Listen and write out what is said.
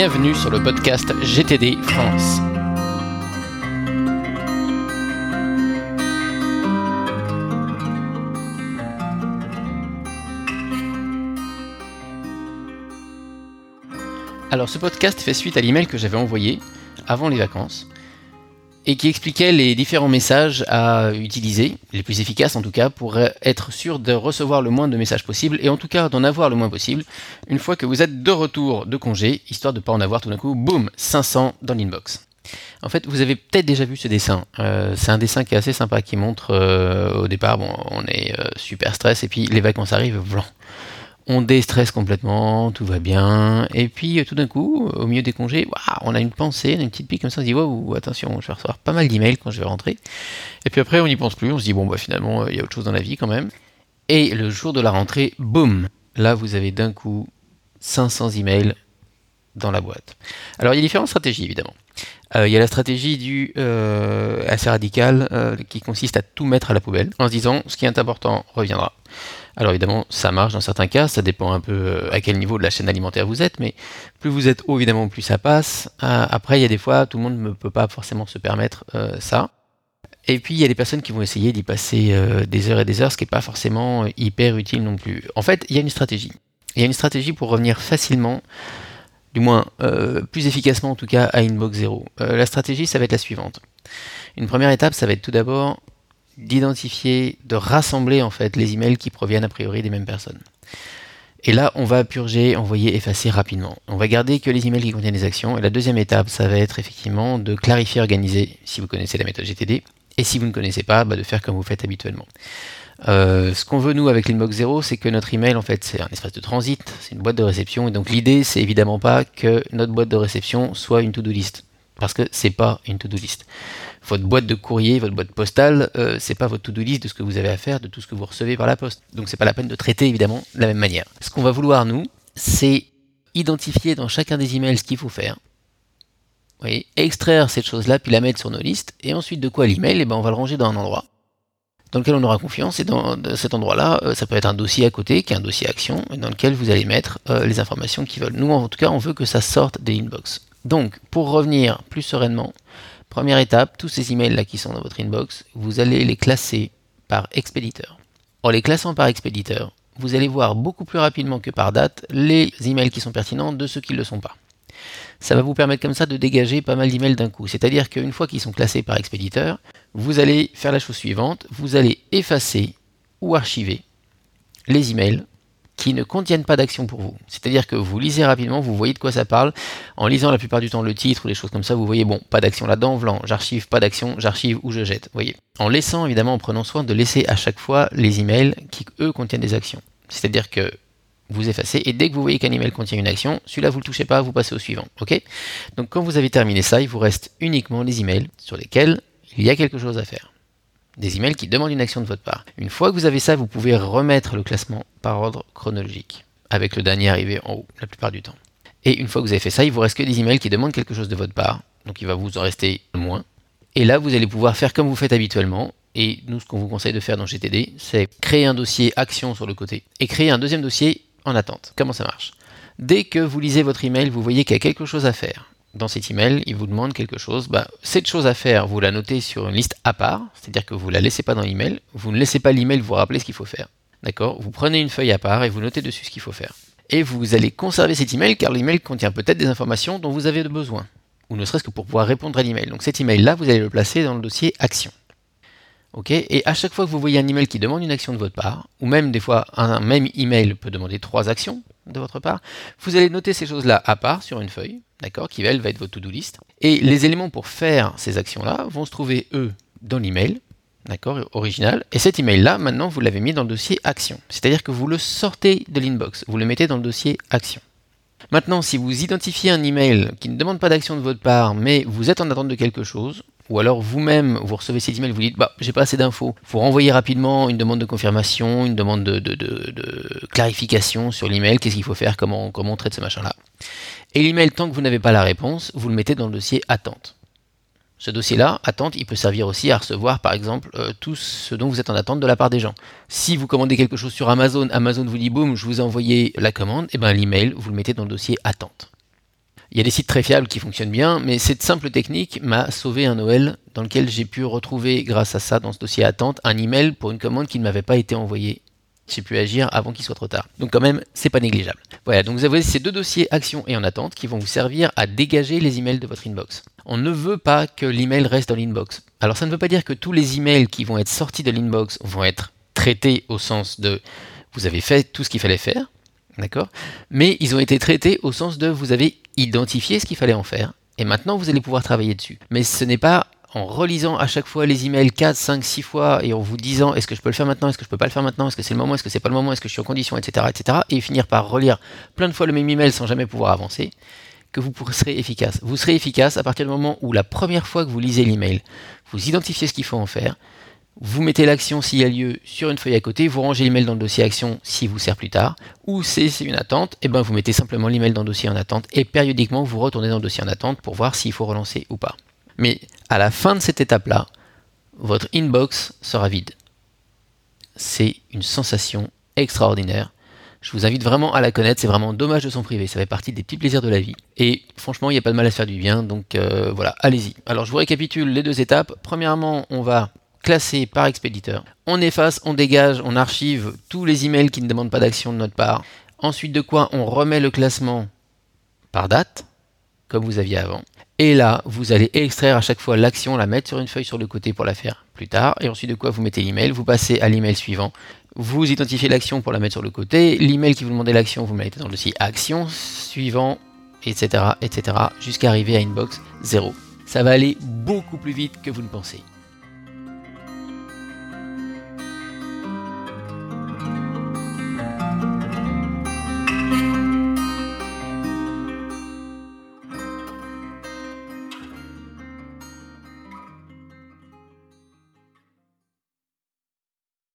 Bienvenue sur le podcast GTD France. Alors ce podcast fait suite à l'email que j'avais envoyé avant les vacances et qui expliquait les différents messages à utiliser, les plus efficaces en tout cas, pour être sûr de recevoir le moins de messages possible et en tout cas d'en avoir le moins possible une fois que vous êtes de retour de congé, histoire de ne pas en avoir tout d'un coup, boum, 500 dans l'inbox. En fait, vous avez peut-être déjà vu ce dessin. Euh, c'est un dessin qui est assez sympa, qui montre euh, au départ, bon, on est euh, super stress et puis les vacances arrivent, blanc on déstresse complètement, tout va bien, et puis euh, tout d'un coup, au milieu des congés, on a une pensée, une petite pique comme ça, on se dit wow, attention, je vais recevoir pas mal d'emails quand je vais rentrer. Et puis après, on n'y pense plus, on se dit bon, bah finalement, il y a autre chose dans la vie quand même. Et le jour de la rentrée, boum, là vous avez d'un coup 500 emails dans la boîte. Alors il y a différentes stratégies évidemment. Euh, il y a la stratégie du euh, assez radicale qui consiste à tout mettre à la poubelle en se disant ce qui est important reviendra. Alors évidemment, ça marche dans certains cas, ça dépend un peu euh, à quel niveau de la chaîne alimentaire vous êtes, mais plus vous êtes haut, évidemment, plus ça passe. Euh, après, il y a des fois, tout le monde ne peut pas forcément se permettre euh, ça. Et puis, il y a des personnes qui vont essayer d'y passer des heures et des heures, ce qui n'est pas forcément hyper utile non plus. En fait, il y a une stratégie. Il y a une stratégie pour revenir facilement, du moins plus efficacement en tout cas, à Inbox 0. la stratégie, ça va être la suivante. Une première étape, ça va être tout d'abord d'identifier, de rassembler en fait les emails qui proviennent a priori des mêmes personnes. Et là, on va purger, envoyer, effacer rapidement. On va garder que les emails qui contiennent des actions. Et la deuxième étape, ça va être effectivement de clarifier, organiser, si vous connaissez la méthode GTD. Et si vous ne connaissez pas, bah, de faire comme vous faites habituellement. Euh, ce qu'on veut nous avec l'inbox 0, c'est que notre email, en fait, c'est un espace de transit, c'est une boîte de réception. Et donc l'idée, c'est évidemment pas que notre boîte de réception soit une to-do list. Parce que c'est pas une to-do list votre boîte de courrier, votre boîte postale, euh, c'est pas votre to-do list de ce que vous avez à faire, de tout ce que vous recevez par la poste. Donc c'est pas la peine de traiter évidemment de la même manière. Ce qu'on va vouloir nous, c'est identifier dans chacun des emails ce qu'il faut faire. Vous voyez, extraire cette chose-là, puis la mettre sur nos listes, et ensuite de quoi l'email, eh ben on va le ranger dans un endroit dans lequel on aura confiance, et dans cet endroit-là, euh, ça peut être un dossier à côté, qui est un dossier action, dans lequel vous allez mettre euh, les informations qu'ils veulent. Nous, en tout cas, on veut que ça sorte des inbox. Donc, pour revenir plus sereinement, Première étape, tous ces emails là qui sont dans votre inbox, vous allez les classer par expéditeur. En les classant par expéditeur, vous allez voir beaucoup plus rapidement que par date les emails qui sont pertinents de ceux qui ne le sont pas. Ça va vous permettre comme ça de dégager pas mal d'emails d'un coup. C'est-à-dire qu'une fois qu'ils sont classés par expéditeur, vous allez faire la chose suivante, vous allez effacer ou archiver les emails qui ne contiennent pas d'action pour vous. C'est-à-dire que vous lisez rapidement, vous voyez de quoi ça parle. En lisant la plupart du temps le titre ou des choses comme ça, vous voyez, bon, pas d'action là-dedans, blanc, j'archive, pas d'action, j'archive ou je jette. voyez. En laissant, évidemment, en prenant soin de laisser à chaque fois les emails qui, eux, contiennent des actions. C'est-à-dire que vous effacez et dès que vous voyez qu'un email contient une action, celui-là vous le touchez pas, vous passez au suivant. Donc quand vous avez terminé ça, il vous reste uniquement les emails sur lesquels il y a quelque chose à faire des emails qui demandent une action de votre part. Une fois que vous avez ça, vous pouvez remettre le classement par ordre chronologique, avec le dernier arrivé en haut, la plupart du temps. Et une fois que vous avez fait ça, il vous reste que des emails qui demandent quelque chose de votre part, donc il va vous en rester moins. Et là, vous allez pouvoir faire comme vous faites habituellement. Et nous, ce qu'on vous conseille de faire dans GTD, c'est créer un dossier action sur le côté et créer un deuxième dossier en attente. Comment ça marche? Dès que vous lisez votre email, vous voyez qu'il y a quelque chose à faire dans cet email, il vous demande quelque chose. Bah, cette chose à faire, vous la notez sur une liste à part, c'est-à-dire que vous ne la laissez pas dans l'email, vous ne laissez pas l'email vous rappeler ce qu'il faut faire. D'accord? Vous prenez une feuille à part et vous notez dessus ce qu'il faut faire. Et vous allez conserver cet email car l'email contient peut-être des informations dont vous avez besoin, ou ne serait-ce que pour pouvoir répondre à l'email. Donc cet email-là, vous allez le placer dans le dossier action. Et à chaque fois que vous voyez un email qui demande une action de votre part, ou même des fois un même email peut demander trois actions de votre part, vous allez noter ces choses-là à part sur une feuille, d'accord, qui elle va être votre to-do list. Et les éléments pour faire ces actions-là vont se trouver, eux, dans l'email, d'accord, original. Et cet email-là, maintenant, vous l'avez mis dans le dossier action. C'est-à-dire que vous le sortez de l'inbox, vous le mettez dans le dossier action. Maintenant, si vous identifiez un email qui ne demande pas d'action de votre part, mais vous êtes en attente de quelque chose, ou alors vous-même, vous recevez ces emails, vous dites, bah, j'ai pas assez d'infos. Vous renvoyez rapidement une demande de confirmation, une demande de, clarification sur l'email, qu'est-ce qu'il faut faire, comment, on traite ce machin-là. Et l'email, tant que vous n'avez pas la réponse, vous le mettez dans le dossier attente. Ce dossier-là, attente, il peut servir aussi à recevoir, par exemple, euh, tout ce dont vous êtes en attente de la part des gens. Si vous commandez quelque chose sur Amazon, Amazon vous dit boum, je vous ai envoyé la commande, et eh bien l'email, vous le mettez dans le dossier attente. Il y a des sites très fiables qui fonctionnent bien, mais cette simple technique m'a sauvé un Noël dans lequel j'ai pu retrouver, grâce à ça, dans ce dossier attente, un email pour une commande qui ne m'avait pas été envoyée. J'ai pu agir avant qu'il soit trop tard. Donc quand même, c'est pas négligeable. Voilà, donc vous avez ces deux dossiers action et en attente qui vont vous servir à dégager les emails de votre inbox. On ne veut pas que l'email reste dans l'inbox. Alors ça ne veut pas dire que tous les emails qui vont être sortis de l'inbox vont être traités au sens de vous avez fait tout ce qu'il fallait faire, d'accord Mais ils ont été traités au sens de vous avez identifié ce qu'il fallait en faire, et maintenant vous allez pouvoir travailler dessus. Mais ce n'est pas en relisant à chaque fois les emails 4, 5, 6 fois et en vous disant est-ce que je peux le faire maintenant, est-ce que je peux pas le faire maintenant, est-ce que c'est le moment, est-ce que c'est pas le moment, est-ce que je suis en condition, etc., etc. Et finir par relire plein de fois le même email sans jamais pouvoir avancer, que vous serez efficace. Vous serez efficace à partir du moment où la première fois que vous lisez l'email, vous identifiez ce qu'il faut en faire, vous mettez l'action s'il y a lieu sur une feuille à côté, vous rangez l'email dans le dossier action s'il vous sert plus tard, ou c'est une attente, et eh ben vous mettez simplement l'email dans le dossier en attente et périodiquement vous retournez dans le dossier en attente pour voir s'il faut relancer ou pas. Mais à la fin de cette étape-là, votre inbox sera vide. C'est une sensation extraordinaire. Je vous invite vraiment à la connaître, c'est vraiment dommage de son privé, ça fait partie des petits plaisirs de la vie. Et franchement, il n'y a pas de mal à se faire du bien, donc euh, voilà, allez-y. Alors je vous récapitule les deux étapes. Premièrement, on va classer par expéditeur. On efface, on dégage, on archive tous les emails qui ne demandent pas d'action de notre part. Ensuite de quoi on remet le classement par date, comme vous aviez avant. Et là, vous allez extraire à chaque fois l'action, la mettre sur une feuille sur le côté pour la faire plus tard. Et ensuite de quoi vous mettez l'email, vous passez à l'email suivant. Vous identifiez l'action pour la mettre sur le côté. L'email qui vous demandait l'action, vous mettez dans le dossier action suivant, etc., etc., jusqu'à arriver à inbox 0. Ça va aller beaucoup plus vite que vous ne pensez.